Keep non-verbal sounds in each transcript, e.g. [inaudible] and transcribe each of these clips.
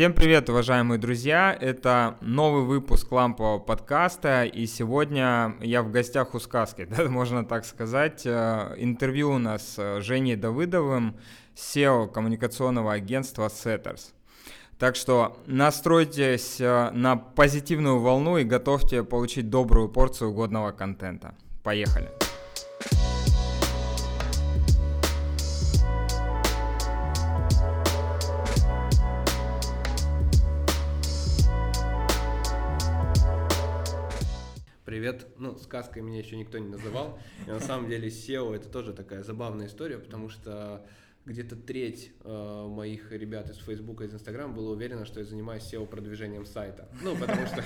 Всем привет, уважаемые друзья! Это новый выпуск лампового подкаста, и сегодня я в гостях у сказки, [laughs] да, можно так сказать. Э, интервью у нас с Женей Давыдовым, SEO коммуникационного агентства Setters. Так что настройтесь э, на позитивную волну и готовьте получить добрую порцию годного контента. Поехали! Привет. Ну, сказкой меня еще никто не называл. И на самом деле SEO это тоже такая забавная история, потому что где-то треть э, моих ребят из Фейсбука, из Инстаграма было уверено, что я занимаюсь SEO-продвижением сайта. Ну, потому что,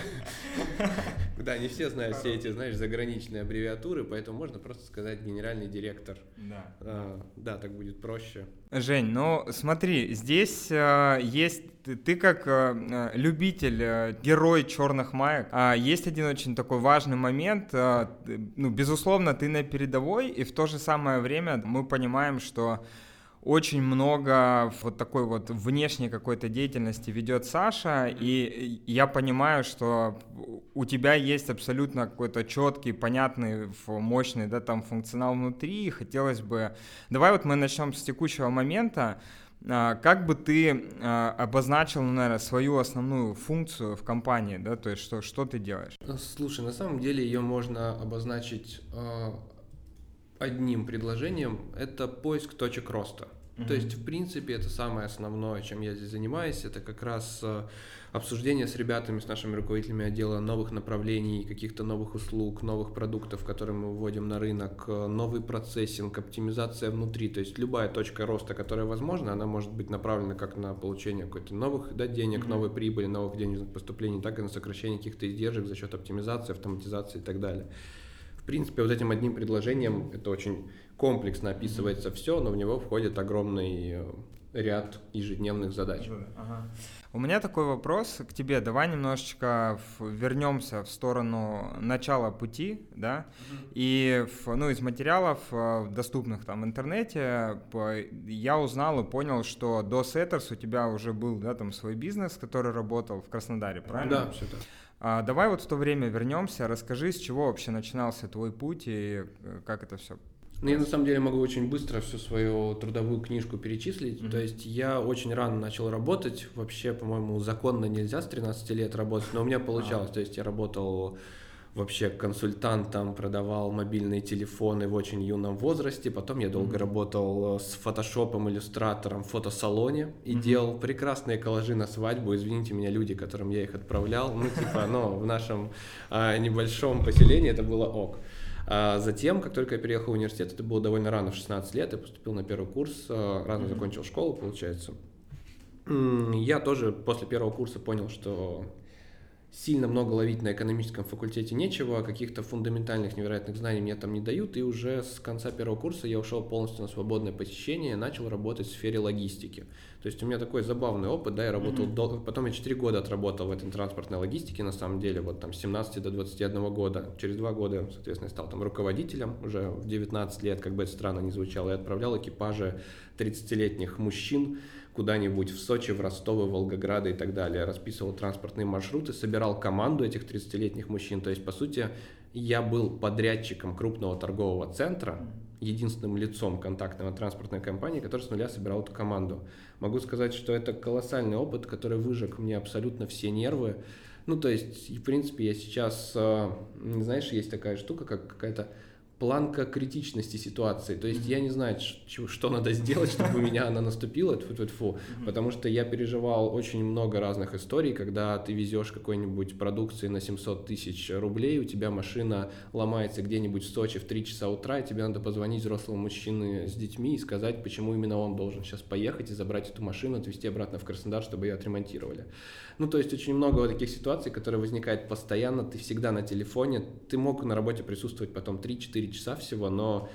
[laughs] да, не все знают все эти, знаешь, заграничные аббревиатуры, поэтому можно просто сказать генеральный директор. Да. Э, да, так будет проще. Жень, ну смотри, здесь э, есть ты, ты как э, любитель, э, герой черных маек, э, есть один очень такой важный момент. Э, ну, безусловно, ты на передовой, и в то же самое время мы понимаем, что очень много вот такой вот внешней какой-то деятельности ведет Саша, и я понимаю, что у тебя есть абсолютно какой-то четкий, понятный, мощный, да, там функционал внутри, и хотелось бы... Давай вот мы начнем с текущего момента. А, как бы ты а, обозначил, наверное, свою основную функцию в компании, да, то есть что, что ты делаешь? Слушай, на самом деле ее можно обозначить а, одним предложением – это поиск точек роста. Mm-hmm. То есть, в принципе, это самое основное, чем я здесь занимаюсь. Это как раз э, обсуждение с ребятами, с нашими руководителями отдела новых направлений, каких-то новых услуг, новых продуктов, которые мы вводим на рынок, э, новый процессинг, оптимизация внутри. То есть, любая точка роста, которая возможна, она может быть направлена как на получение какой-то новых да, денег, mm-hmm. новой прибыли, новых денежных поступлений, так и на сокращение каких-то издержек за счет оптимизации, автоматизации и так далее. В принципе, вот этим одним предложением это очень комплексно описывается все, но в него входит огромный э, ряд ежедневных задач. Ага. У меня такой вопрос к тебе. Давай немножечко вернемся в сторону начала пути, да, и в, ну, из материалов, э, доступных там в интернете, я узнал и понял, что до Setters у тебя уже был, да, там свой бизнес, который работал в Краснодаре, правильно? Да, все так. А, давай вот в то время вернемся, расскажи, с чего вообще начинался твой путь и э, как это все ну, я на самом деле могу очень быстро всю свою трудовую книжку перечислить. Mm-hmm. То есть я очень рано начал работать. Вообще, по-моему, законно нельзя с 13 лет работать, но у меня получалось. А. То есть я работал вообще консультантом, продавал мобильные телефоны в очень юном возрасте. Потом я долго mm-hmm. работал с фотошопом, иллюстратором в фотосалоне и mm-hmm. делал прекрасные коллажи на свадьбу. Извините меня, люди, которым я их отправлял. Ну, типа, ну, в нашем а, небольшом поселении это было ок. А затем, как только я переехал в университет, это было довольно рано, в 16 лет, я поступил на первый курс, а, рано mm-hmm. закончил школу, получается. Я тоже после первого курса понял, что сильно много ловить на экономическом факультете нечего, каких-то фундаментальных невероятных знаний мне там не дают, и уже с конца первого курса я ушел полностью на свободное посещение, начал работать в сфере логистики. То есть у меня такой забавный опыт, да, я работал, mm-hmm. дол... потом я 4 года отработал в этой транспортной логистике, на самом деле, вот там с 17 до 21 года. Через 2 года, соответственно, стал там руководителем, уже в 19 лет, как бы это странно не звучало, я отправлял экипажи 30-летних мужчин, куда-нибудь в Сочи, в Ростов, в Волгоград и так далее. Расписывал транспортные маршруты, собирал команду этих 30-летних мужчин. То есть, по сути, я был подрядчиком крупного торгового центра, единственным лицом контактной транспортной компании, который с нуля собирал эту команду. Могу сказать, что это колоссальный опыт, который выжег мне абсолютно все нервы. Ну, то есть, в принципе, я сейчас, э, знаешь, есть такая штука, как какая-то планка критичности ситуации. То есть я не знаю, что, что надо сделать, чтобы у меня она наступила, тьфу -тьфу -тьфу, потому что я переживал очень много разных историй, когда ты везешь какой-нибудь продукции на 700 тысяч рублей, у тебя машина ломается где-нибудь в Сочи в 3 часа утра, и тебе надо позвонить взрослому мужчине с детьми и сказать, почему именно он должен сейчас поехать и забрать эту машину, отвезти обратно в Краснодар, чтобы ее отремонтировали. Ну, то есть очень много вот таких ситуаций, которые возникают постоянно, ты всегда на телефоне, ты мог на работе присутствовать потом 3-4 часа всего, но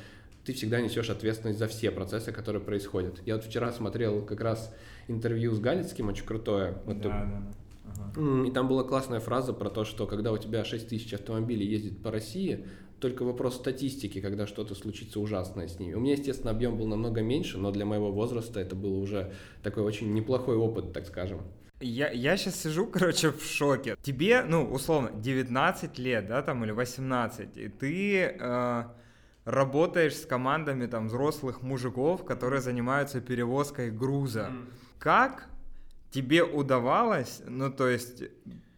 ты всегда несешь ответственность за все процессы, которые происходят. Я вот вчера смотрел как раз интервью с Галицким, очень крутое. Вот да, да, Ага. И там была классная фраза про то, что когда у тебя 6 тысяч автомобилей ездит по России, только вопрос статистики, когда что-то случится ужасное с ними. У меня, естественно, объем был намного меньше, но для моего возраста это был уже такой очень неплохой опыт, так скажем. Я, я сейчас сижу, [laughs] короче, в шоке. Тебе, ну, условно, 19 лет, да, там, или 18, и ты э, работаешь с командами, там, взрослых мужиков, которые занимаются перевозкой груза. Mm. Как тебе удавалось, ну, то есть,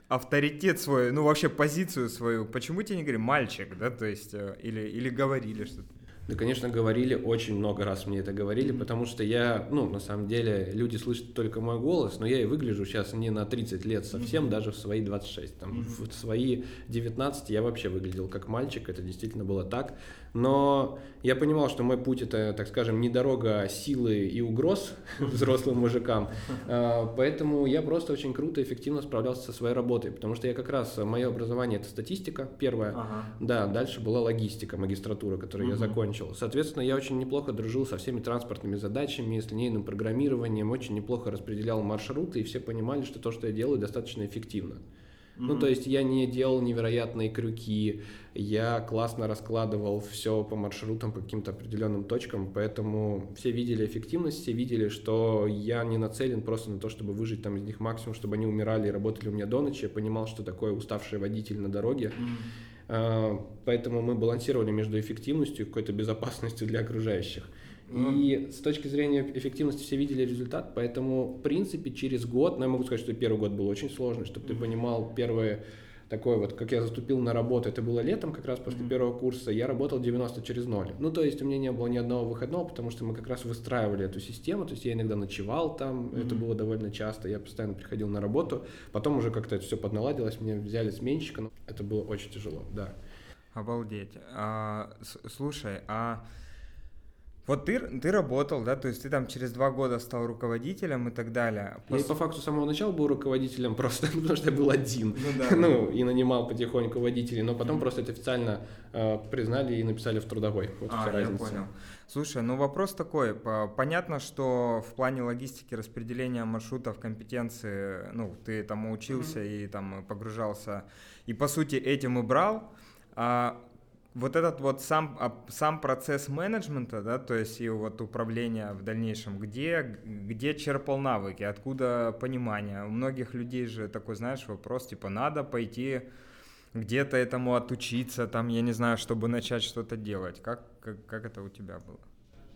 авторитет свой, ну, вообще позицию свою, почему тебе не говорили мальчик, да, то есть, э, или, или говорили что-то? Да, конечно, говорили, очень много раз мне это говорили, mm-hmm. потому что я, ну, на самом деле, люди слышат только мой голос, но я и выгляжу сейчас не на 30 лет совсем, mm-hmm. даже в свои 26. Там, mm-hmm. в свои 19 я вообще выглядел как мальчик, это действительно было так. Но я понимал, что мой путь это, так скажем, не дорога силы и угроз [laughs] взрослым мужикам, а, поэтому я просто очень круто и эффективно справлялся со своей работой, потому что я как раз, мое образование это статистика, первое, ага. да, дальше была логистика, магистратура, которую угу. я закончил. Соответственно, я очень неплохо дружил со всеми транспортными задачами, с линейным программированием, очень неплохо распределял маршруты, и все понимали, что то, что я делаю, достаточно эффективно. Mm-hmm. Ну, то есть я не делал невероятные крюки, я классно раскладывал все по маршрутам, по каким-то определенным точкам, поэтому все видели эффективность, все видели, что я не нацелен просто на то, чтобы выжить там из них максимум, чтобы они умирали и работали у меня до ночи. Я понимал, что такое уставший водитель на дороге. Mm-hmm. Поэтому мы балансировали между эффективностью и какой-то безопасностью для окружающих. И с точки зрения эффективности все видели результат, поэтому, в принципе, через год, ну, я могу сказать, что первый год был очень сложный, чтобы ты понимал, первое такое вот, как я заступил на работу, это было летом, как раз после mm-hmm. первого курса, я работал 90 через 0. Ну, то есть у меня не было ни одного выходного, потому что мы как раз выстраивали эту систему, то есть я иногда ночевал там, mm-hmm. это было довольно часто, я постоянно приходил на работу, потом уже как-то это все подналадилось, меня взяли сменщика, но это было очень тяжело, да. Обалдеть. А, слушай, а вот ты, ты работал, да, то есть ты там через два года стал руководителем и так далее. Я и по факту с самого начала был руководителем [laughs] просто, потому что я был один. Ну, да, [laughs] ну и нанимал потихоньку водителей, но потом mm-hmm. просто это официально э, признали и написали в трудовой. Вот а, вся я разница. понял. Слушай, ну вопрос такой. Понятно, что в плане логистики распределения маршрутов, компетенции, ну, ты там учился mm-hmm. и там погружался, и по сути этим и брал. А вот этот вот сам, а, сам процесс менеджмента, да, то есть и вот управления в дальнейшем, где, где черпал навыки, откуда понимание? У многих людей же такой, знаешь, вопрос, типа, надо пойти где-то этому отучиться, там, я не знаю, чтобы начать что-то делать. Как, как, как это у тебя было?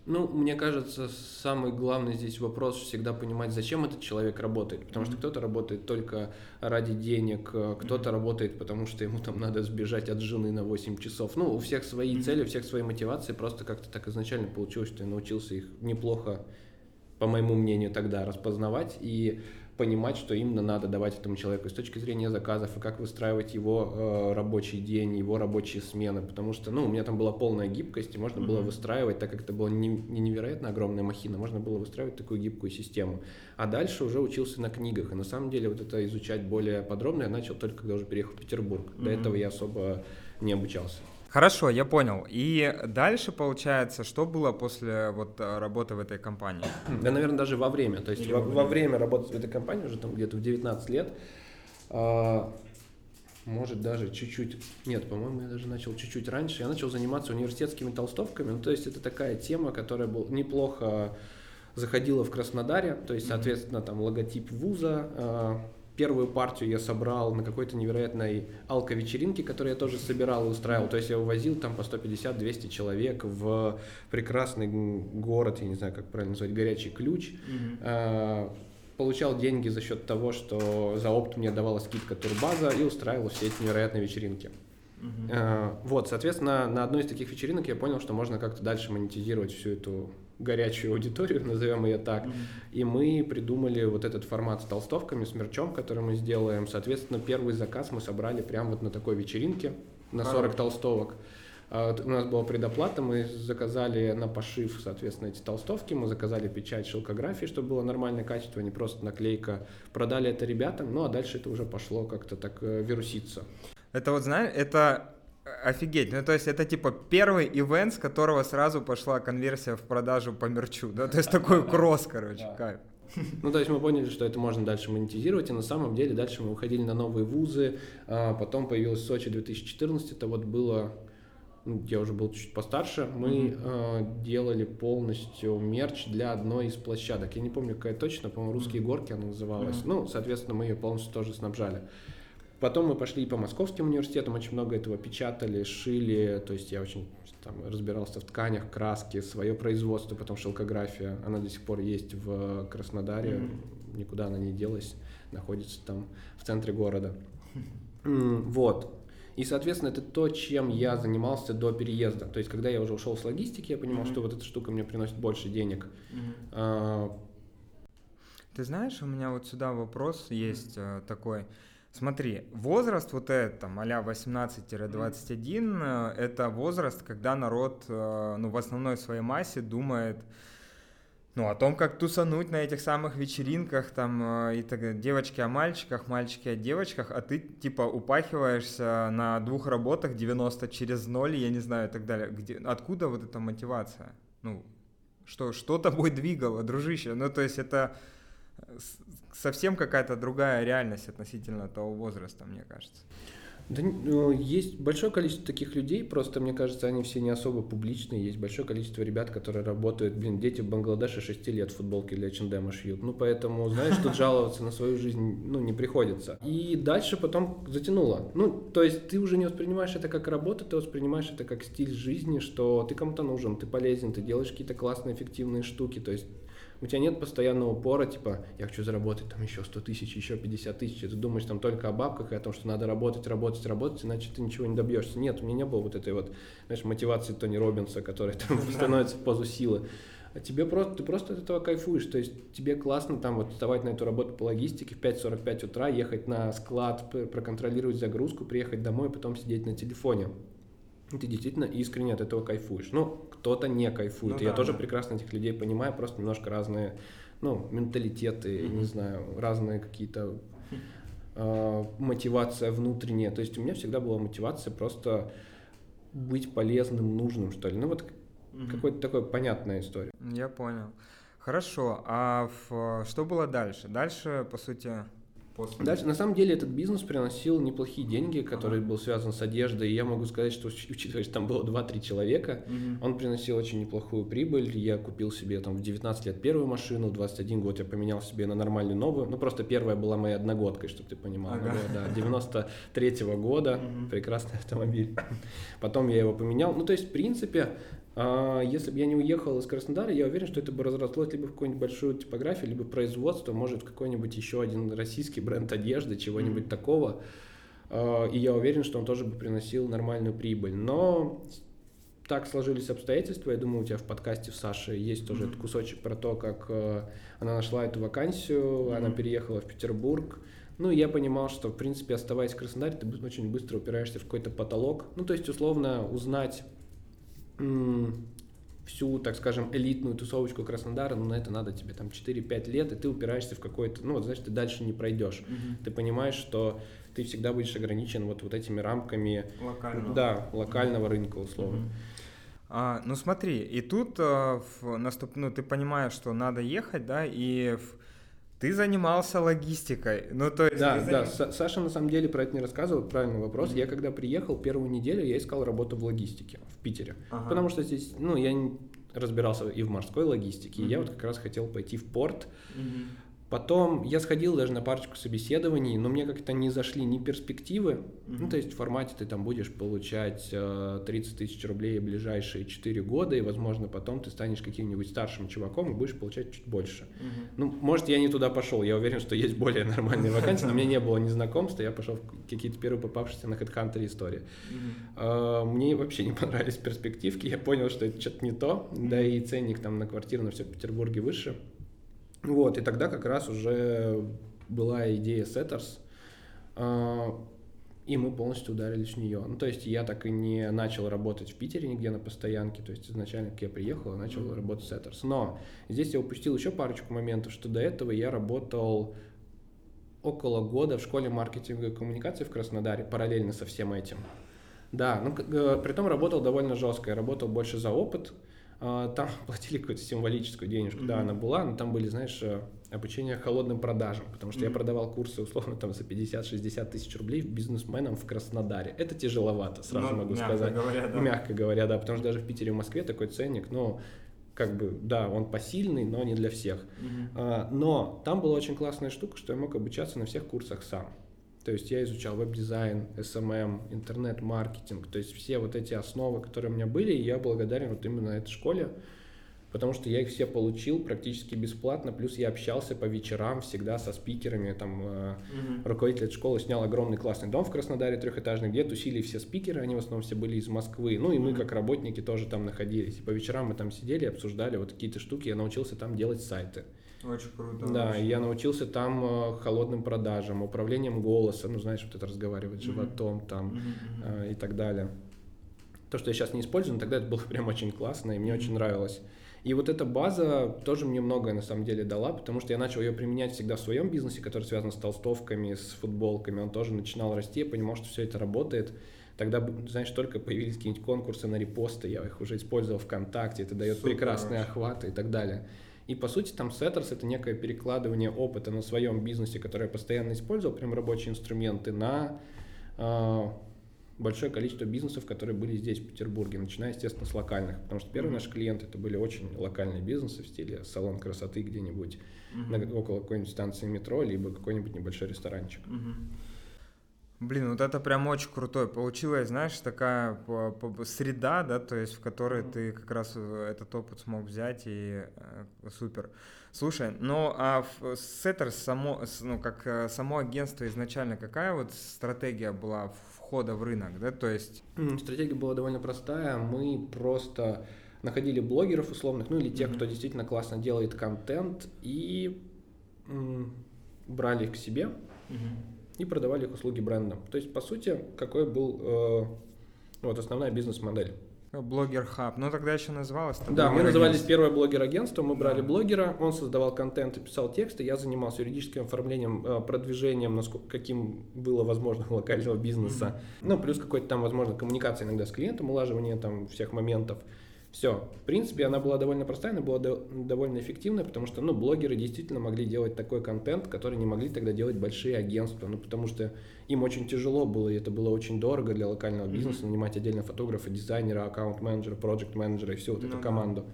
Ну, мне кажется, самый главный здесь вопрос всегда понимать, зачем этот человек работает. Потому mm-hmm. что кто-то работает только ради денег, э, кто-то mm-hmm. работает, потому что ему там надо сбежать от жены на 8 часов. Ну, у всех свои mm-hmm. цели, у всех свои мотивации. Просто как-то так изначально получилось, что я научился их неплохо, по моему мнению, тогда распознавать. И понимать, что именно надо давать этому человеку с точки зрения заказов и как выстраивать его э, рабочий день, его рабочие смены, потому что, ну, у меня там была полная гибкость, и можно mm-hmm. было выстраивать, так как это была не, не невероятно огромная махина, можно было выстраивать такую гибкую систему. А дальше уже учился на книгах, и на самом деле вот это изучать более подробно я начал только когда уже переехал в Петербург. Mm-hmm. До этого я особо не обучался. Хорошо, я понял. И дальше, получается, что было после вот э, работы в этой компании? [clears throat] Да, наверное, даже во время. То есть во, во время работы в этой компании, уже там где-то в 19 лет, а, может даже чуть-чуть, нет, по-моему, я даже начал чуть-чуть раньше, я начал заниматься университетскими толстовками, ну, то есть это такая тема, которая был неплохо заходила в Краснодаре, то есть, соответственно, там логотип вуза, а, Первую партию я собрал на какой-то невероятной алко-вечеринке, которую я тоже собирал и устраивал. То есть я увозил там по 150-200 человек в прекрасный город, я не знаю, как правильно назвать, горячий ключ. Mm-hmm. Получал деньги за счет того, что за опт мне давала скидка турбаза и устраивал все эти невероятные вечеринки. Uh-huh. Вот, соответственно, на одной из таких вечеринок я понял, что можно как-то дальше монетизировать всю эту горячую аудиторию, [laughs] назовем ее так. Mm-hmm. И мы придумали вот этот формат с толстовками, с мерчом, который мы сделаем. Соответственно, первый заказ мы собрали прямо вот на такой вечеринке на 40 а. толстовок. А, у нас была предоплата, мы заказали на пошив, соответственно, эти толстовки, мы заказали печать шелкографии, чтобы было нормальное качество, не просто наклейка. Продали это ребятам, ну а дальше это уже пошло как-то так э, вируситься. Это вот, знаешь, это Офигеть, ну то есть это типа первый ивент, с которого сразу пошла конверсия в продажу по мерчу, да, то есть такой кросс, короче, кайф. Ну, то есть мы поняли, что это можно дальше монетизировать, и на самом деле дальше мы выходили на новые вузы, а потом появилась Сочи 2014, это вот было ну, я уже был чуть постарше, мы mm-hmm. э, делали полностью мерч для одной из площадок. Я не помню, какая точно, по-моему, «Русские горки» она называлась. Mm-hmm. Ну, соответственно, мы ее полностью тоже снабжали. Потом мы пошли и по московским университетам, очень много этого печатали, шили, то есть я очень там, разбирался в тканях, краске, свое производство, потом шелкография, она до сих пор есть в Краснодаре, mm-hmm. никуда она не делась, находится там в центре города. Вот. И, соответственно, это то, чем я занимался до переезда. То есть, когда я уже ушел с логистики, я понимал, mm-hmm. что вот эта штука мне приносит больше денег. Mm-hmm. А... Ты знаешь, у меня вот сюда вопрос есть mm-hmm. такой. Смотри, возраст вот этот, там, а 18-21, mm. это возраст, когда народ, э, ну, в основной своей массе думает, ну, о том, как тусануть на этих самых вечеринках, там, э, и так девочки о мальчиках, мальчики о девочках, а ты, типа, упахиваешься на двух работах 90 через ноль, я не знаю, и так далее. Где, откуда вот эта мотивация? Ну, что, что тобой двигало, дружище? Ну, то есть это совсем какая-то другая реальность относительно того возраста, мне кажется. Да, ну, есть большое количество таких людей, просто мне кажется, они все не особо публичные. Есть большое количество ребят, которые работают, блин, дети в Бангладеше 6 лет футболки для H&M шьют. Ну, поэтому, знаешь, тут жаловаться на свою жизнь, ну, не приходится. И дальше потом затянуло. Ну, то есть ты уже не воспринимаешь это как работу, ты воспринимаешь это как стиль жизни, что ты кому-то нужен, ты полезен, ты делаешь какие-то классные, эффективные штуки. То есть у тебя нет постоянного упора, типа, я хочу заработать там еще 100 тысяч, еще 50 тысяч, ты думаешь там только о бабках и о том, что надо работать, работать, работать, иначе ты ничего не добьешься. Нет, у меня не было вот этой вот, знаешь, мотивации Тони Робинса, которая там [laughs] становится в позу силы. А тебе просто, ты просто от этого кайфуешь, то есть тебе классно там вот вставать на эту работу по логистике в 5.45 утра, ехать на склад, проконтролировать загрузку, приехать домой, потом сидеть на телефоне ты действительно искренне от этого кайфуешь. Ну, кто-то не кайфует. Ну, я да, тоже да. прекрасно этих людей понимаю, просто немножко разные, ну, менталитеты, mm-hmm. не знаю, разные какие-то э, мотивация внутренняя. То есть у меня всегда была мотивация просто быть полезным, нужным, что ли. Ну, вот mm-hmm. какой-то такой понятная история. Я понял. Хорошо, а в, что было дальше? Дальше, по сути, После... Дальше, на самом деле, этот бизнес приносил неплохие деньги, который ага. был связан с одеждой. И я могу сказать, что, учитывая, что там было 2-3 человека, угу. он приносил очень неплохую прибыль. Я купил себе там в 19 лет первую машину, в 21 год я поменял себе на нормальную новую. Ну, просто первая была моей одногодкой, чтобы ты понимал. Ага. Да, 93 -го года, угу. прекрасный [laughs] автомобиль. Потом я его поменял. Ну, то есть, в принципе, а если бы я не уехал из Краснодара, я уверен, что это бы разрослось либо в какую-нибудь большую типографию, либо производство, может, какой-нибудь еще один российский бренд одежды, чего-нибудь mm-hmm. такого. А, и я уверен, что он тоже бы приносил нормальную прибыль. Но так сложились обстоятельства. Я думаю, у тебя в подкасте в Саше есть тоже mm-hmm. этот кусочек про то, как э, она нашла эту вакансию, mm-hmm. она переехала в Петербург. Ну, я понимал, что, в принципе, оставаясь в Краснодаре, ты очень быстро упираешься в какой-то потолок. Ну, то есть, условно, узнать всю, так скажем, элитную тусовочку Краснодара, ну, на это надо тебе там 4-5 лет, и ты упираешься в какой-то, ну, вот, знаешь, ты дальше не пройдешь. Угу. Ты понимаешь, что ты всегда будешь ограничен вот, вот этими рамками локального, да, локального рынка, условно. Угу. А, ну смотри, и тут а, в наступ, ну ты понимаешь, что надо ехать, да, и в, ты занимался логистикой. Ну, то есть да, да. Заним... Саша на самом деле про это не рассказывал. Правильный вопрос. Mm-hmm. Я когда приехал первую неделю, я искал работу в логистике в Питере. Ага. Потому что здесь, ну, я разбирался и в морской логистике. Mm-hmm. И я вот как раз хотел пойти в порт. Mm-hmm. Потом я сходил даже на парочку собеседований, но мне как-то не зашли ни перспективы. Mm-hmm. Ну, то есть в формате ты там будешь получать э, 30 тысяч рублей ближайшие 4 года, и, возможно, потом ты станешь каким-нибудь старшим чуваком и будешь получать чуть больше. Mm-hmm. Ну, может, я не туда пошел. Я уверен, что есть более нормальные вакансии, но у меня не было ни знакомства. Я пошел в какие-то первые попавшиеся на HeadHunter истории. Mm-hmm. Мне вообще не понравились перспективки. Я понял, что это что-то не то. Mm-hmm. Да и ценник там на квартиру на все в Петербурге выше. Вот, и тогда как раз уже была идея Setters, а, и мы полностью ударились в нее. Ну, то есть я так и не начал работать в Питере нигде на постоянке, то есть изначально, как я приехал, я начал mm-hmm. работать в Setters. Но здесь я упустил еще парочку моментов, что до этого я работал около года в школе маркетинга и коммуникации в Краснодаре, параллельно со всем этим. Да, ну, при том работал довольно жестко, я работал больше за опыт, А, там [laughs] платили какую-то символическую денежку, mm-hmm. да, она была, но там были, знаешь, э, обучение холодным продажам, потому что mm-hmm. я продавал курсы условно там за 50-60 тысяч рублей бизнесменам в Краснодаре. Это тяжеловато, сразу ну, могу мягко сказать. Говоря, да. Мягко говоря, да, потому что даже в Питере и в Москве такой ценник, но как бы, да, он посильный, но не для всех. Mm-hmm. А, но там была очень классная штука, что я мог обучаться на всех курсах сам. То есть я изучал веб-дизайн, SMM, интернет-маркетинг, то есть все вот эти основы, которые у меня были, и я благодарен вот именно этой школе, потому что я их все получил практически бесплатно, плюс я общался по вечерам всегда со спикерами, там mm-hmm. руководитель школы снял огромный классный дом в Краснодаре трехэтажный, где тусили все спикеры, они в основном все были из Москвы, ну и мы как работники тоже там находились, и по вечерам мы там сидели, обсуждали вот какие-то штуки, я научился там делать сайты. Очень круто. Да, очень. я научился там э, холодным продажам, управлением голоса, ну, знаешь, вот это разговаривать mm-hmm. животом там mm-hmm. э, и так далее. То, что я сейчас не использую, но тогда это было [laughs] прям очень классно, и мне mm-hmm. очень нравилось. И вот эта база тоже мне многое на самом деле дала, потому что я начал ее применять всегда в своем бизнесе, который связан с толстовками, с футболками. Он тоже начинал расти, я понимал, что все это работает. Тогда, знаешь, только появились какие-нибудь конкурсы на репосты, я их уже использовал ВКонтакте, это дает Супер, прекрасные охваты и так далее. И по сути там Setters это некое перекладывание опыта на своем бизнесе, который я постоянно использовал, прям рабочие инструменты, на э, большое количество бизнесов, которые были здесь, в Петербурге, начиная, естественно, с локальных. Потому что первые mm-hmm. наши клиенты это были очень локальные бизнесы в стиле салон красоты где-нибудь mm-hmm. на, около какой-нибудь станции метро, либо какой-нибудь небольшой ресторанчик. Mm-hmm. Блин, вот это прям очень крутой. Получилась, знаешь, такая среда, да, то есть в которой ты как раз э, этот опыт смог взять и э, супер. Слушай, ну а Сеттер само, ну как э, само агентство изначально, какая вот стратегия была входа в рынок, да, то есть? Стратегия была довольно простая. Мы просто находили блогеров условных, ну или тех, mm-hmm. кто действительно классно делает контент, и м- брали их к себе. Mm-hmm и продавали их услуги брендам. То есть, по сути, какой был э, вот основная бизнес-модель. Блогер Хаб. Ну тогда еще называлось. Да, мы назывались первое блогер-агентство. Мы брали да. блогера, он создавал контент и писал тексты. Я занимался юридическим оформлением, э, продвижением, насколько каким было возможно [laughs] локального бизнеса. Mm-hmm. Ну плюс какой-то там, возможно, коммуникация иногда с клиентом, улаживание там всех моментов. Все. В принципе, она была довольно простая, она была до, довольно эффективная, потому что, ну, блогеры действительно могли делать такой контент, который не могли тогда делать большие агентства, ну, потому что им очень тяжело было, и это было очень дорого для локального бизнеса, mm-hmm. нанимать отдельно фотографа, дизайнера, аккаунт-менеджера, проект-менеджера и всю вот ну, эту команду.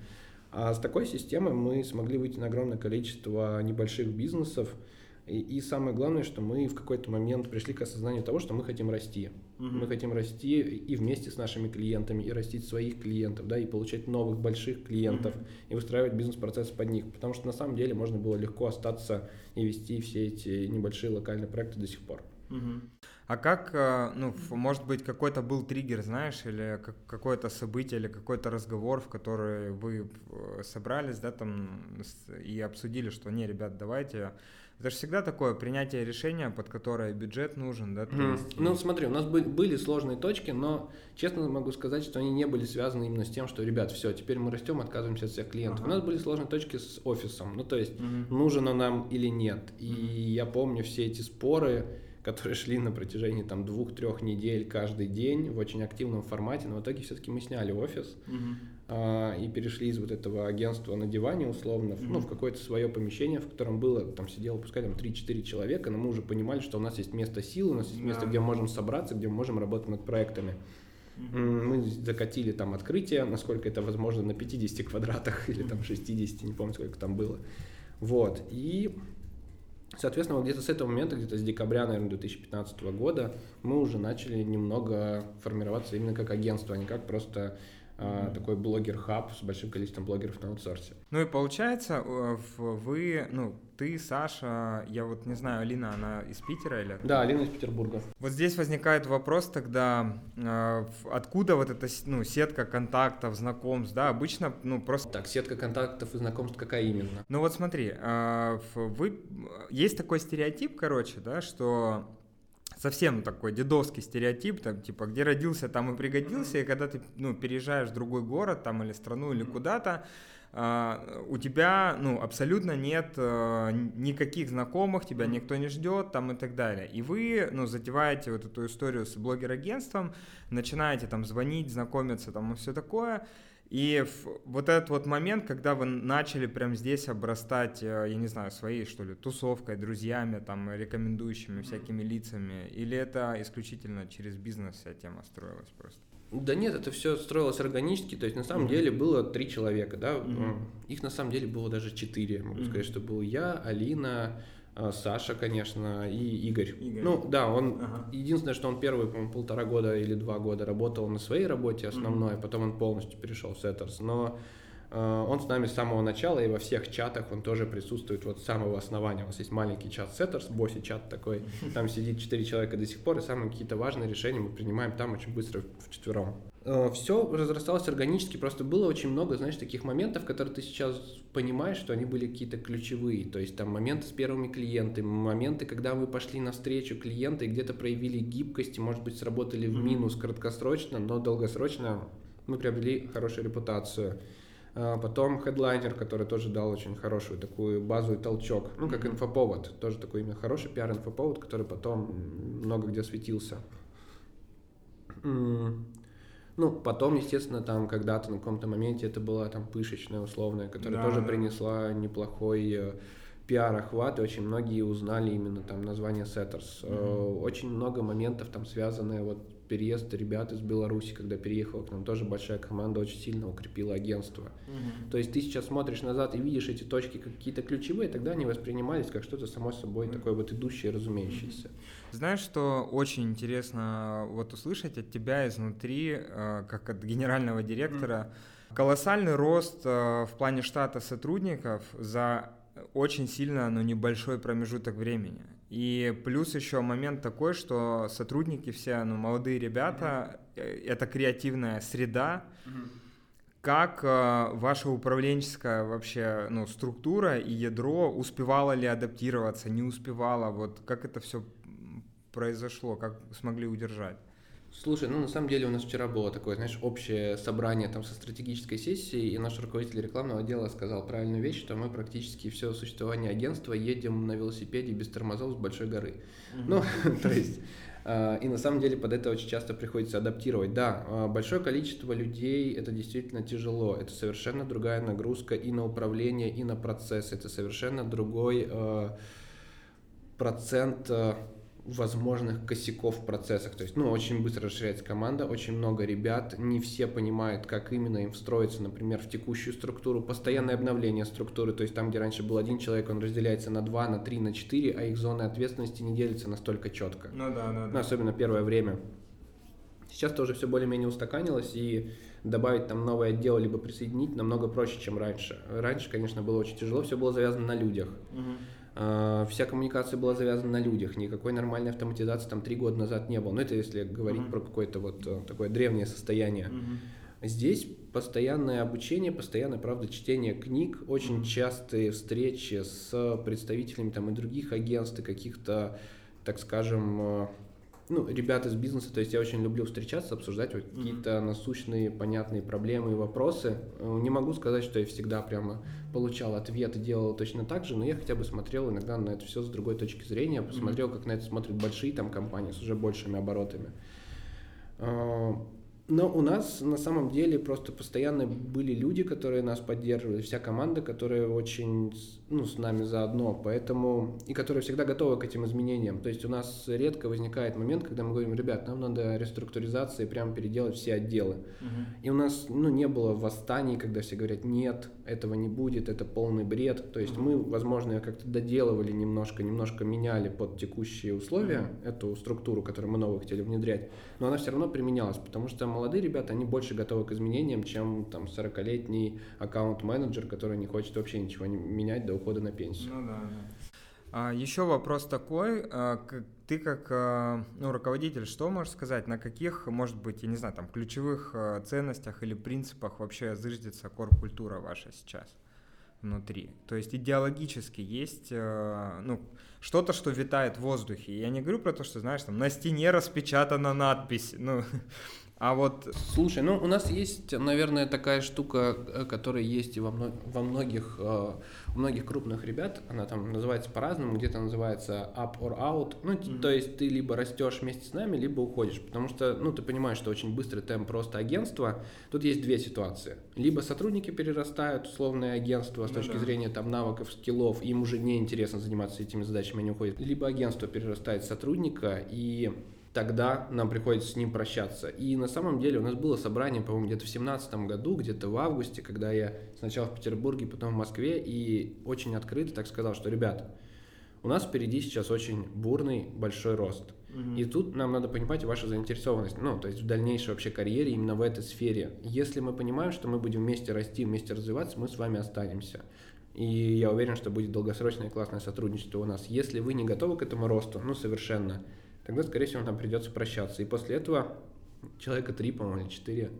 А с такой системой мы смогли выйти на огромное количество небольших бизнесов, и, и самое главное, что мы в какой-то момент пришли к осознанию того, что мы хотим расти. Угу. Мы хотим расти и вместе с нашими клиентами, и растить своих клиентов, да, и получать новых больших клиентов, угу. и выстраивать бизнес-процесс под них. Потому что на самом деле можно было легко остаться и вести все эти небольшие локальные проекты до сих пор. Угу. А как, э, ну, может быть, какой-то был триггер, знаешь, или какое-то событие, или какой-то разговор, в который вы э, собрались, да, там, и обсудили, что, не, ребят, давайте это же всегда такое принятие решения, под которое бюджет нужен, да? Mm. Есть... Ну, смотри, у нас были сложные точки, но честно могу сказать, что они не были связаны именно с тем, что, ребят, все, теперь мы растем, отказываемся от всех клиентов. Ага. У нас были сложные точки с офисом, ну, то есть, mm-hmm. нужен он нам или нет. И mm-hmm. я помню все эти споры, которые шли на протяжении там двух-трех недель каждый день в очень активном формате, но в итоге все-таки мы сняли офис. Mm-hmm а, и перешли из вот этого агентства на диване условно, mm-hmm. ну, в какое-то свое помещение, в котором было, там сидело, пускай там 3-4 человека, но мы уже понимали, что у нас есть место силы, у нас есть yeah. место, где мы можем собраться, где мы можем работать над проектами. Мы закатили там открытие, насколько это возможно, на 50 квадратах [laughs] или там 60, не помню, сколько там было. Вот, и Соответственно, вот где-то с этого момента, где-то с декабря, наверное, 2015 года, мы уже начали немного формироваться именно как агентство, а не как просто mm-hmm. такой блогер-хаб с большим количеством блогеров на аутсорсе. Ну и получается, э, вы, ну, ты, Саша, я вот не знаю, Алина, она из Питера или? Да, Алина из Петербурга. Вот здесь возникает вопрос тогда, э, откуда вот эта, ну, сетка контактов, знакомств, да, обычно, ну, просто... Так, сетка контактов и знакомств какая именно? Ну вот смотри, вы, есть такой стереотип, короче, да, что совсем такой дедовский стереотип, там, типа, где родился, там и пригодился, и когда ты, ну, переезжаешь в другой город, там, или страну, или куда-то, Uh, у тебя, ну, абсолютно нет uh, никаких знакомых, тебя никто не ждет, там и так далее. И вы, ну, затеваете вот эту историю с блогер-агентством, начинаете там звонить, знакомиться, там и все такое, И вот этот вот момент, когда вы начали прям здесь обрастать, э, я не знаю, своей, что ли, тусовкой, друзьями, там, рекомендующими всякими лицами, или это исключительно через бизнес вся тема строилась просто? Да нет, это все строилось органически, то есть на самом mm-hmm. деле было три человека, да, mm-hmm. их на самом деле было даже четыре, могу mm-hmm. сказать, что был я, Алина, Саша, конечно, и Игорь. Игорь. Ну да, он ага. единственное, что он первые, по полтора года или два года работал на своей работе основной, mm-hmm. потом он полностью перешел в Сеттерс. Но он с нами с самого начала и во всех чатах он тоже присутствует вот с самого основания. У нас есть маленький чат Сеттерс, босси чат такой, [laughs] там сидит четыре человека до сих пор, и самые какие-то важные решения мы принимаем там очень быстро в четвером. Э, все разрасталось органически, просто было очень много, знаешь, таких моментов, которые ты сейчас понимаешь, что они были какие-то ключевые, то есть там моменты с первыми клиентами, моменты, когда мы пошли навстречу клиента и где-то проявили гибкость, и, может быть, сработали в минус краткосрочно, но долгосрочно мы приобрели хорошую репутацию. А потом хедлайнер, который тоже дал очень хорошую такую базу и толчок, ну, как инфоповод, тоже такой именно хороший пиар-инфоповод, который потом много где светился. Ну, потом, естественно, там когда-то на каком-то моменте это была там пышечная условная, которая да, тоже да. принесла неплохой э, пиар-охват, и очень многие узнали именно там название Setters. Mm-hmm. Очень много моментов там связанные вот переезд ребят из Беларуси, когда переехала к нам, тоже большая команда очень сильно укрепила агентство. Угу. То есть ты сейчас смотришь назад и видишь эти точки какие-то ключевые, тогда они воспринимались как что-то само собой угу. такое вот идущее, разумеющееся. Знаешь, что очень интересно вот услышать от тебя изнутри, э, как от генерального директора, угу. колоссальный рост э, в плане штата сотрудников за очень сильно, но небольшой промежуток времени. И плюс еще момент такой, что сотрудники все, ну, молодые ребята, mm-hmm. это креативная среда. Mm-hmm. Как э, ваша управленческая вообще ну, структура и ядро успевало ли адаптироваться, не успевало, вот как это все произошло, как смогли удержать? Слушай, ну на самом деле у нас вчера было такое, знаешь, общее собрание там со стратегической сессией, и наш руководитель рекламного отдела сказал правильную вещь, что мы практически все существование агентства едем на велосипеде без тормозов с большой горы. Mm-hmm. Ну, [laughs] то есть, а, и на самом деле под это очень часто приходится адаптировать. Да, а, большое количество людей, это действительно тяжело, это совершенно другая нагрузка и на управление, и на процесс, это совершенно другой а, процент возможных косяков в процессах. То есть, ну, очень быстро расширяется команда, очень много ребят, не все понимают, как именно им встроиться, например, в текущую структуру, постоянное обновление структуры, то есть там, где раньше был один человек, он разделяется на два, на три, на четыре, а их зоны ответственности не делятся настолько четко. Ну да, да. Ну, особенно первое время. Сейчас тоже все более-менее устаканилось, и добавить там новый отдел, либо присоединить намного проще, чем раньше. Раньше, конечно, было очень тяжело, все было завязано на людях. Угу. А, вся коммуникация была завязана на людях, никакой нормальной автоматизации там три года назад не было. Ну, это если говорить mm-hmm. про какое-то вот э, такое древнее состояние. Mm-hmm. Здесь постоянное обучение, постоянное, правда, чтение книг, очень mm-hmm. частые встречи с представителями там и других агентств, и каких-то, так скажем, э, ну, ребята из бизнеса, то есть я очень люблю встречаться, обсуждать вот какие-то насущные, понятные проблемы и вопросы. Э, не могу сказать, что я всегда прямо получал ответ и делал точно так же, но я хотя бы смотрел иногда на это все с другой точки зрения, посмотрел, как на это смотрят большие там компании с уже большими оборотами. Но у нас на самом деле просто постоянно были люди, которые нас поддерживали, вся команда, которая очень ну, с нами заодно, поэтому и которая всегда готова к этим изменениям. То есть у нас редко возникает момент, когда мы говорим, ребят, нам надо реструктуризация и прям переделать все отделы. Угу. И у нас ну, не было восстаний, когда все говорят, нет, этого не будет, это полный бред. То есть угу. мы, возможно, как-то доделывали немножко, немножко меняли под текущие условия угу. эту структуру, которую мы новую хотели внедрять, но она все равно применялась, потому что молодые ребята, они больше готовы к изменениям, чем там 40-летний аккаунт-менеджер, который не хочет вообще ничего менять до ухода на пенсию. Ну да, да. А, еще вопрос такой, а, ты как а, ну, руководитель, что можешь сказать, на каких, может быть, я не знаю, там ключевых а, ценностях или принципах вообще зыждется корп-культура ваша сейчас внутри? То есть идеологически есть, а, ну, что-то, что витает в воздухе. Я не говорю про то, что, знаешь, там на стене распечатана надпись, ну, [laughs] А вот... Слушай, ну у нас есть, наверное, такая штука, э, которая есть и во, мно... во многих, э, многих крупных ребят, она там называется по-разному, где-то называется up or out, ну, mm-hmm. то есть ты либо растешь вместе с нами, либо уходишь, потому что, ну, ты понимаешь, что очень быстрый темп просто агентства, тут есть две ситуации, либо сотрудники перерастают условное агентство с ну, точки да. зрения там навыков, скиллов, им уже не интересно заниматься этими задачами, они уходят, либо агентство перерастает сотрудника и тогда нам приходится с ним прощаться. И на самом деле у нас было собрание, по-моему, где-то в семнадцатом году, где-то в августе, когда я сначала в Петербурге, потом в Москве, и очень открыто так сказал, что, ребята, у нас впереди сейчас очень бурный большой рост. Угу. И тут нам надо понимать вашу заинтересованность, ну, то есть в дальнейшей вообще карьере именно в этой сфере. Если мы понимаем, что мы будем вместе расти, вместе развиваться, мы с вами останемся. И я уверен, что будет долгосрочное классное сотрудничество у нас. Если вы не готовы к этому росту, ну, совершенно, тогда, скорее всего, нам придется прощаться. И после этого человека три, по-моему, или четыре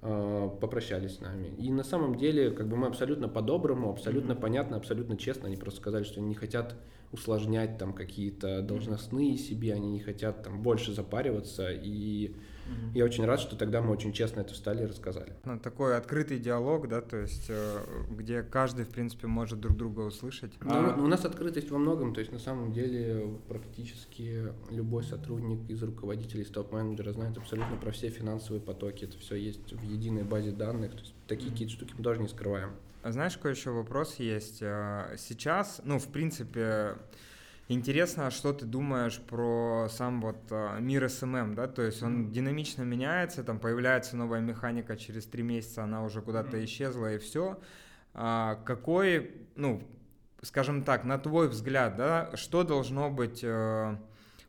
э, попрощались с нами. И на самом деле, как бы мы абсолютно по-доброму, абсолютно mm-hmm. понятно, абсолютно честно, они просто сказали, что они не хотят усложнять там какие-то должностные себе, они не хотят там больше запариваться и Угу. Я очень рад, что тогда мы очень честно это встали и рассказали. Ну, такой открытый диалог, да, то есть э, где каждый, в принципе, может друг друга услышать. Ну, а... У нас открытость во многом, то есть на самом деле практически любой сотрудник из руководителей, из топ-менеджера знает абсолютно про все финансовые потоки, это все есть в единой базе данных, то есть такие mm какие-то штуки мы тоже не скрываем. А знаешь, какой еще вопрос есть? Э, сейчас, ну, в принципе, Интересно, что ты думаешь про сам вот а, мир SMM, да, то есть он динамично меняется, там появляется новая механика, через три месяца она уже куда-то mm-hmm. исчезла и все. А, какой, ну, скажем так, на твой взгляд, да, что должно быть э,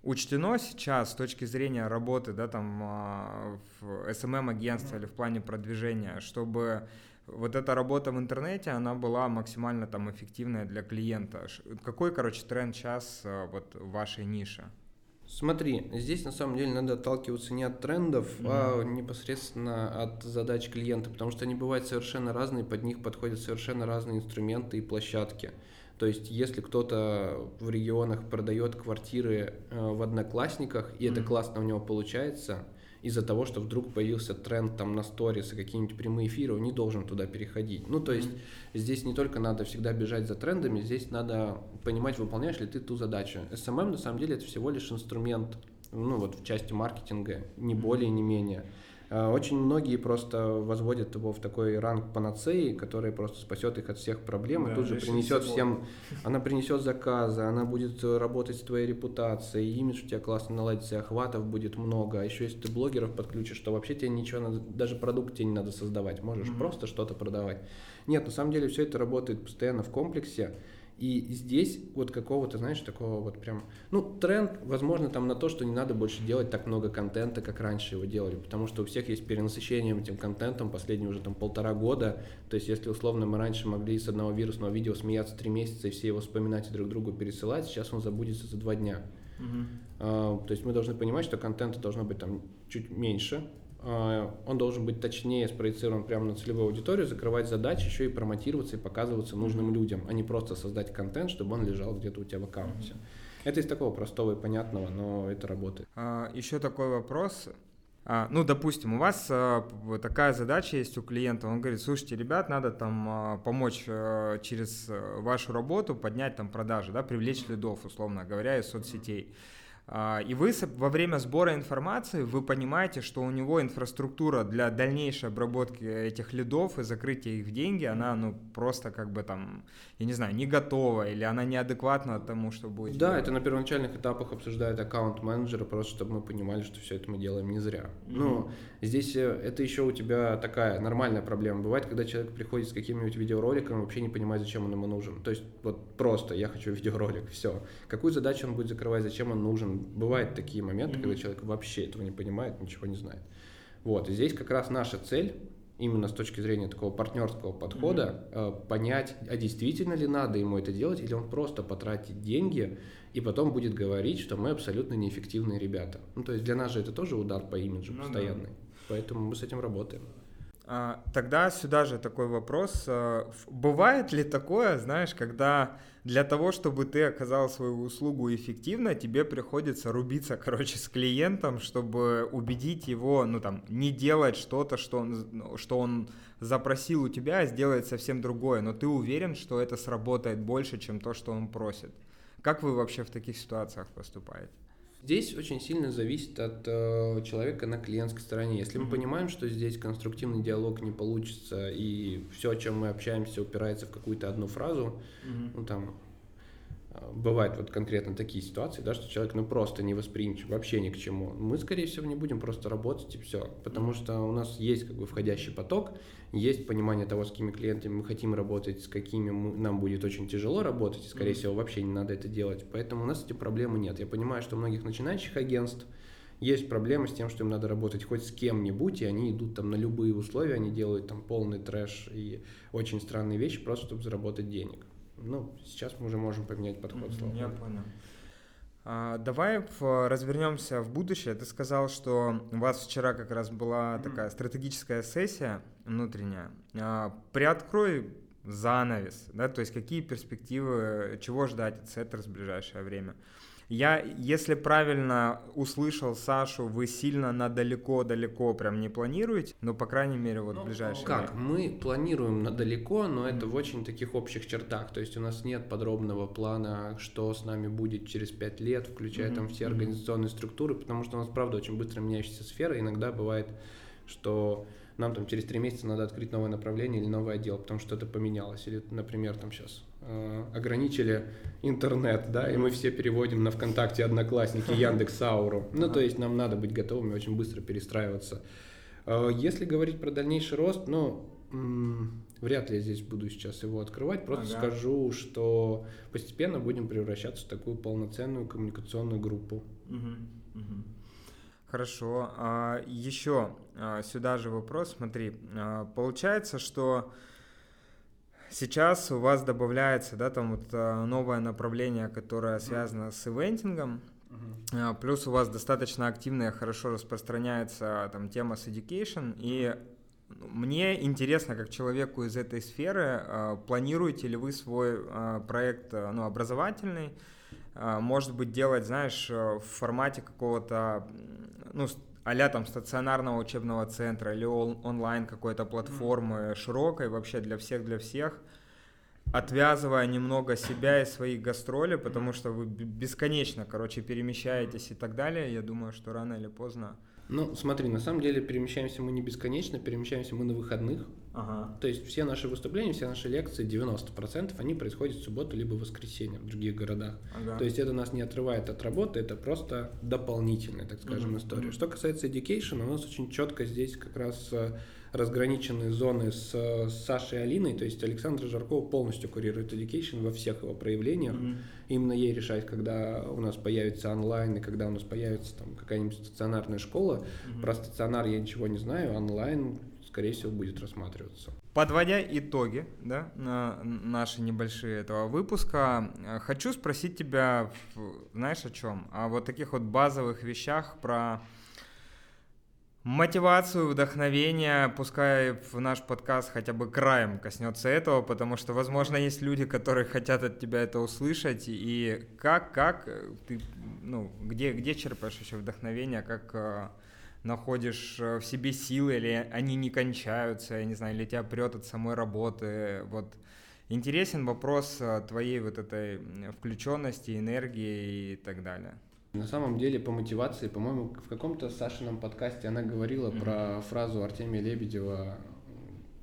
учтено сейчас с точки зрения работы, да, там э, в SMM-агентстве mm-hmm. или в плане продвижения, чтобы вот эта работа в интернете, она была максимально там эффективная для клиента. Какой, короче, тренд сейчас э, вот в вашей нише? Смотри, здесь на самом деле надо отталкиваться не от трендов, mm-hmm. а непосредственно от задач клиента, потому что они бывают совершенно разные, под них подходят совершенно разные инструменты и площадки. То есть, если кто-то в регионах продает квартиры э, в одноклассниках, и mm-hmm. это классно у него получается, из-за того, что вдруг появился тренд там на сторис и какие-нибудь прямые эфиры, он не должен туда переходить. Ну, то есть mm-hmm. здесь не только надо всегда бежать за трендами, здесь надо понимать, выполняешь ли ты ту задачу. SMM на самом деле это всего лишь инструмент, ну вот в части маркетинга, не более, не менее. А, очень многие просто возводят его в такой ранг панацеи, который просто спасет их от всех проблем, да, и тут же принесет всем, она принесет заказы, она будет работать с твоей репутацией, имидж у тебя классно наладится, охватов будет много, а еще если ты блогеров подключишь, то вообще тебе ничего надо, даже продукт тебе не надо создавать, можешь mm-hmm. просто что-то продавать. Нет, на самом деле все это работает постоянно в комплексе, и здесь вот какого-то, знаешь, такого вот прям, ну, тренд, возможно, там на то, что не надо больше делать так много контента, как раньше его делали, потому что у всех есть перенасыщение этим контентом последние уже там полтора года, то есть если условно мы раньше могли с одного вирусного видео смеяться три месяца и все его вспоминать и друг другу пересылать, сейчас он забудется за два дня. Uh-huh. А, то есть мы должны понимать, что контента должно быть там чуть меньше, он должен быть точнее спроецирован прямо на целевую аудиторию, закрывать задачи, еще и промотироваться и показываться нужным mm-hmm. людям, а не просто создать контент, чтобы он лежал где-то у тебя в аккаунте. Mm-hmm. Это из такого простого и понятного, но это работает. А, еще такой вопрос. А, ну, допустим, у вас а, такая задача есть у клиента, он говорит, слушайте, ребят, надо там а, помочь а, через э, вашу работу поднять там продажи, да, привлечь лидов, условно говоря, из соцсетей. Mm-hmm. А, и вы во время сбора информации, вы понимаете, что у него инфраструктура для дальнейшей обработки этих лидов и закрытия их в деньги, она ну просто как бы там, я не знаю, не готова или она неадекватна тому, что будет. Да, это на первоначальных этапах обсуждает аккаунт-менеджера, просто чтобы мы понимали, что все это мы делаем не зря. Mm-hmm. Ну, здесь э, это еще у тебя такая нормальная проблема. Бывает, когда человек приходит с каким-нибудь видеороликом, вообще не понимает, зачем он ему нужен. То есть вот просто я хочу [laughs] видеоролик, все. Какую задачу он будет закрывать, зачем он нужен, бывают такие моменты, mm-hmm. когда человек вообще этого не понимает, ничего не знает. Вот, и здесь как раз наша цель именно с точки зрения такого партнерского подхода mm-hmm. понять, а действительно ли надо ему это делать, или он просто потратит деньги и потом будет говорить, что мы абсолютно неэффективные ребята. Ну, то есть для нас же это тоже удар по имиджу ну, постоянный. Да. Поэтому мы с этим работаем. А, тогда сюда же такой вопрос. А, бывает ли такое, знаешь, когда для того, чтобы ты оказал свою услугу эффективно, тебе приходится рубиться, [laughs] короче, с клиентом, чтобы убедить его, ну там, не делать что-то, что он, ну, что он запросил у тебя, а сделать совсем другое, но ты уверен, что это сработает больше, чем то, что он просит. Как вы вообще в таких ситуациях поступаете? Здесь очень сильно зависит от э, человека на клиентской стороне. Если мы понимаем, что здесь конструктивный диалог не получится, и все, о чем мы общаемся, упирается в какую-то одну фразу, ну там бывают вот конкретно такие ситуации, да, что человек ну просто не восприимчив вообще ни к чему. Мы, скорее всего, не будем просто работать и все, потому что у нас есть как бы входящий поток, есть понимание того, с какими клиентами мы хотим работать, с какими мы, нам будет очень тяжело работать, и, скорее всего, вообще не надо это делать. Поэтому у нас эти проблемы нет. Я понимаю, что у многих начинающих агентств есть проблемы с тем, что им надо работать хоть с кем-нибудь, и они идут там на любые условия, они делают там полный трэш и очень странные вещи, просто чтобы заработать денег. Ну, сейчас мы уже можем поменять подход. Mm-hmm, я понял. А, давай в, развернемся в будущее. Ты сказал, что у вас вчера как раз была такая стратегическая сессия внутренняя. А, приоткрой занавес, да, то есть какие перспективы, чего ждать от Сеттерс в ближайшее время. Я, если правильно услышал Сашу, вы сильно на далеко-далеко прям не планируете, но, по крайней мере, вот ну, ближайшее Как? Время. Мы планируем на далеко, но это в очень таких общих чертах. То есть у нас нет подробного плана, что с нами будет через пять лет, включая mm-hmm. там все организационные структуры, потому что у нас, правда, очень быстро меняющаяся сфера. Иногда бывает, что нам там через три месяца надо открыть новое направление или новый отдел, потому что это поменялось. Или, например, там сейчас э, ограничили интернет, да, и мы все переводим на ВКонтакте, Одноклассники, [laughs] Яндекс, Ауру. Ну, то есть нам надо быть готовыми очень быстро перестраиваться. Э, если говорить про дальнейший рост, ну, вряд ли я здесь буду сейчас его открывать, просто ага. скажу, что постепенно будем превращаться в такую полноценную коммуникационную группу. Угу, угу. Хорошо. А, еще а, сюда же вопрос. Смотри, а, получается, что сейчас у вас добавляется, да, там вот а, новое направление, которое связано с ивентингом. Uh-huh. Плюс у вас достаточно активная, хорошо распространяется там тема с education. И мне интересно, как человеку из этой сферы, планируете ли вы свой проект ну, образовательный, может быть, делать, знаешь, в формате какого-то ну, а там стационарного учебного центра или онлайн какой-то платформы mm-hmm. широкой вообще для всех, для всех, отвязывая немного себя и своих гастролей, потому что вы бесконечно, короче, перемещаетесь и так далее, я думаю, что рано или поздно ну, смотри, на самом деле перемещаемся мы не бесконечно, перемещаемся мы на выходных. Ага. То есть все наши выступления, все наши лекции, 90% они происходят в субботу либо в воскресенье в других городах. Ага. То есть это нас не отрывает от работы, это просто дополнительная, так скажем, угу. история. Что касается education, у нас очень четко здесь как раз э, разграниченные зоны с, Сашей и Алиной, то есть Александр Жарков полностью курирует education во всех его проявлениях. Mm-hmm. Именно ей решать, когда у нас появится онлайн и когда у нас появится там какая-нибудь стационарная школа. Mm-hmm. Про стационар я ничего не знаю, онлайн, скорее всего, будет рассматриваться. Подводя итоги да, на наши небольшие этого выпуска, хочу спросить тебя, знаешь, о чем? О вот таких вот базовых вещах про мотивацию, вдохновение, пускай в наш подкаст хотя бы краем коснется этого, потому что, возможно, есть люди, которые хотят от тебя это услышать, и как, как ты, ну, где, где черпаешь еще вдохновение, как э, находишь э, в себе силы, или они не кончаются, я не знаю, или тебя прет от самой работы, вот. Интересен вопрос э, твоей вот этой включенности, энергии и так далее. На самом деле, по мотивации, по-моему, в каком-то Сашином подкасте она говорила mm-hmm. про фразу Артемия Лебедева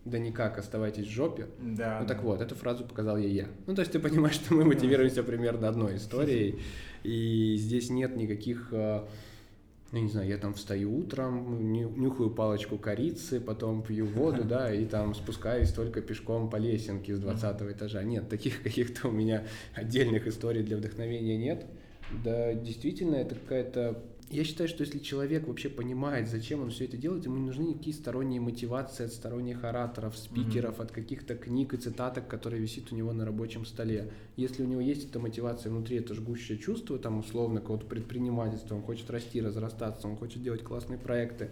да никак, оставайтесь в жопе. Да. Ну так вот, эту фразу показал ей я. Ну то есть ты понимаешь, что мы мотивируемся примерно одной историей, и здесь нет никаких, э, я не знаю, я там встаю утром, нюхаю палочку корицы, потом пью воду, да, и там спускаюсь только пешком по лесенке с 20 этажа. Нет, таких каких-то у меня отдельных историй для вдохновения нет. Да, действительно, это какая-то... Я считаю, что если человек вообще понимает, зачем он все это делает, ему не нужны никакие сторонние мотивации от сторонних ораторов, спикеров, mm-hmm. от каких-то книг и цитаток, которые висит у него на рабочем столе. Если у него есть эта мотивация внутри, это жгущее чувство, там, условно, какого-то предпринимательства, он хочет расти, разрастаться, он хочет делать классные проекты,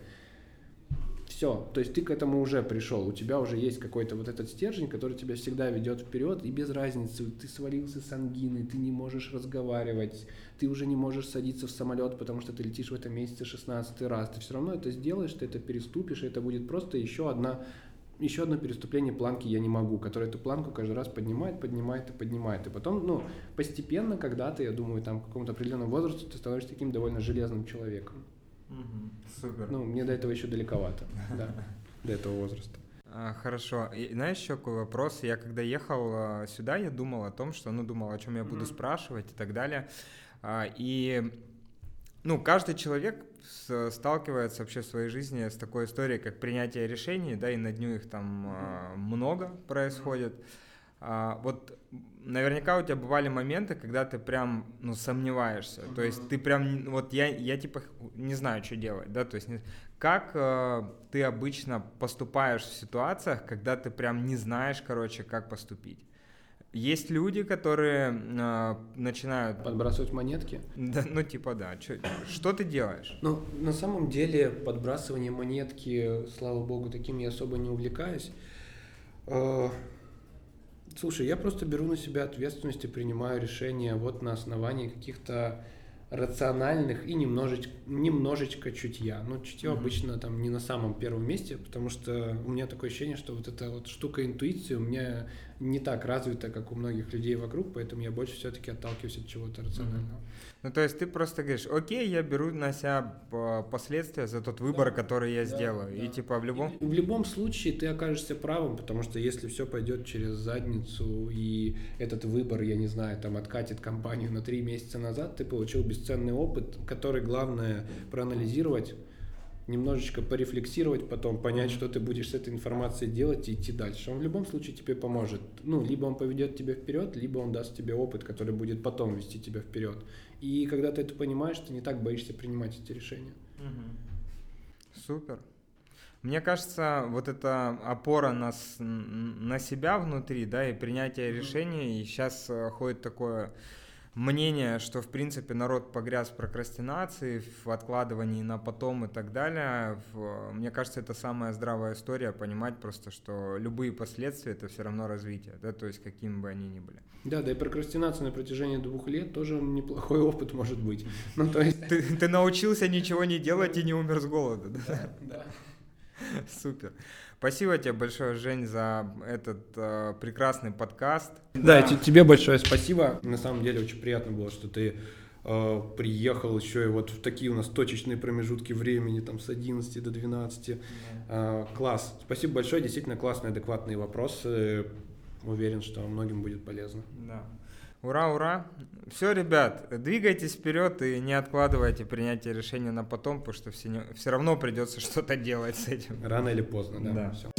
все, то есть ты к этому уже пришел, у тебя уже есть какой-то вот этот стержень, который тебя всегда ведет вперед, и без разницы, ты свалился с ангины, ты не можешь разговаривать, ты уже не можешь садиться в самолет, потому что ты летишь в этом месяце 16 раз, ты все равно это сделаешь, ты это переступишь, и это будет просто еще одна еще одно переступление планки я не могу, которое эту планку каждый раз поднимает, поднимает и поднимает. И потом, ну, постепенно, когда-то, я думаю, там, к какому-то определенному возрасту ты становишься таким довольно железным человеком. Супер. Ну, мне до этого еще далековато, да, [laughs] до этого возраста. А, хорошо. И знаешь, еще какой вопрос? Я когда ехал а, сюда, я думал о том, что, ну, думал, о чем я буду mm-hmm. спрашивать и так далее. А, и, ну, каждый человек сталкивается вообще в своей жизни с такой историей, как принятие решений, да, и на дню их там mm-hmm. много происходит. Mm-hmm. Вот наверняка у тебя бывали моменты, когда ты прям, ну, сомневаешься. То есть ты прям, вот я, я типа не знаю, что делать, да, то есть как э, ты обычно поступаешь в ситуациях, когда ты прям не знаешь, короче, как поступить? Есть люди, которые э, начинают... Подбрасывать монетки? Да, ну типа да. Чё, что ты делаешь? Ну, на самом деле, подбрасывание монетки, слава богу, таким я особо не увлекаюсь. Слушай, я просто беру на себя ответственность и принимаю решения вот на основании каких-то рациональных и немножечко, немножечко чутья. Но чутье mm-hmm. обычно там не на самом первом месте, потому что у меня такое ощущение, что вот эта вот штука интуиции у меня не так развита, как у многих людей вокруг, поэтому я больше все-таки отталкиваюсь от чего-то рационального. Mm-hmm. Ну, то есть ты просто говоришь, окей, я беру на себя последствия за тот выбор, да, который я да, сделаю. Да. И типа в любом... И в любом случае ты окажешься правым, потому что если все пойдет через задницу, и этот выбор, я не знаю, там откатит компанию на три месяца назад, ты получил бесценный опыт, который главное проанализировать, немножечко порефлексировать, потом понять, что ты будешь с этой информацией делать и идти дальше. Он в любом случае тебе поможет. Ну, либо он поведет тебя вперед, либо он даст тебе опыт, который будет потом вести тебя вперед. И когда ты это понимаешь, ты не так боишься принимать эти решения. Супер. Мне кажется, вот эта опора на, на себя внутри, да, и принятие решений, и сейчас э, ходит такое мнение, что, в принципе, народ погряз в прокрастинации, в откладывании на потом и так далее. В, мне кажется, это самая здравая история, понимать просто, что любые последствия — это все равно развитие, да, то есть какими бы они ни были. Да, да и прокрастинация на протяжении двух лет тоже неплохой опыт может быть. [laughs] Ну, то есть... ты, ты научился ничего не делать и не умер с голода, да? Да, да. [laughs] Супер. Спасибо тебе большое, Жень, за этот э, прекрасный подкаст. Да, да, тебе большое спасибо. На самом деле очень приятно было, что ты э, приехал еще и вот в такие у нас точечные промежутки времени, там с 11 до 12. Да. Э, класс. Спасибо большое, действительно классные, адекватные вопросы. Уверен, что многим будет полезно. Да. Ура, ура. Все, ребят, двигайтесь вперед и не откладывайте принятие решения на потом, потому что все, не, все равно придется [laughs] что-то делать с этим. Рано или поздно, да. да. Все.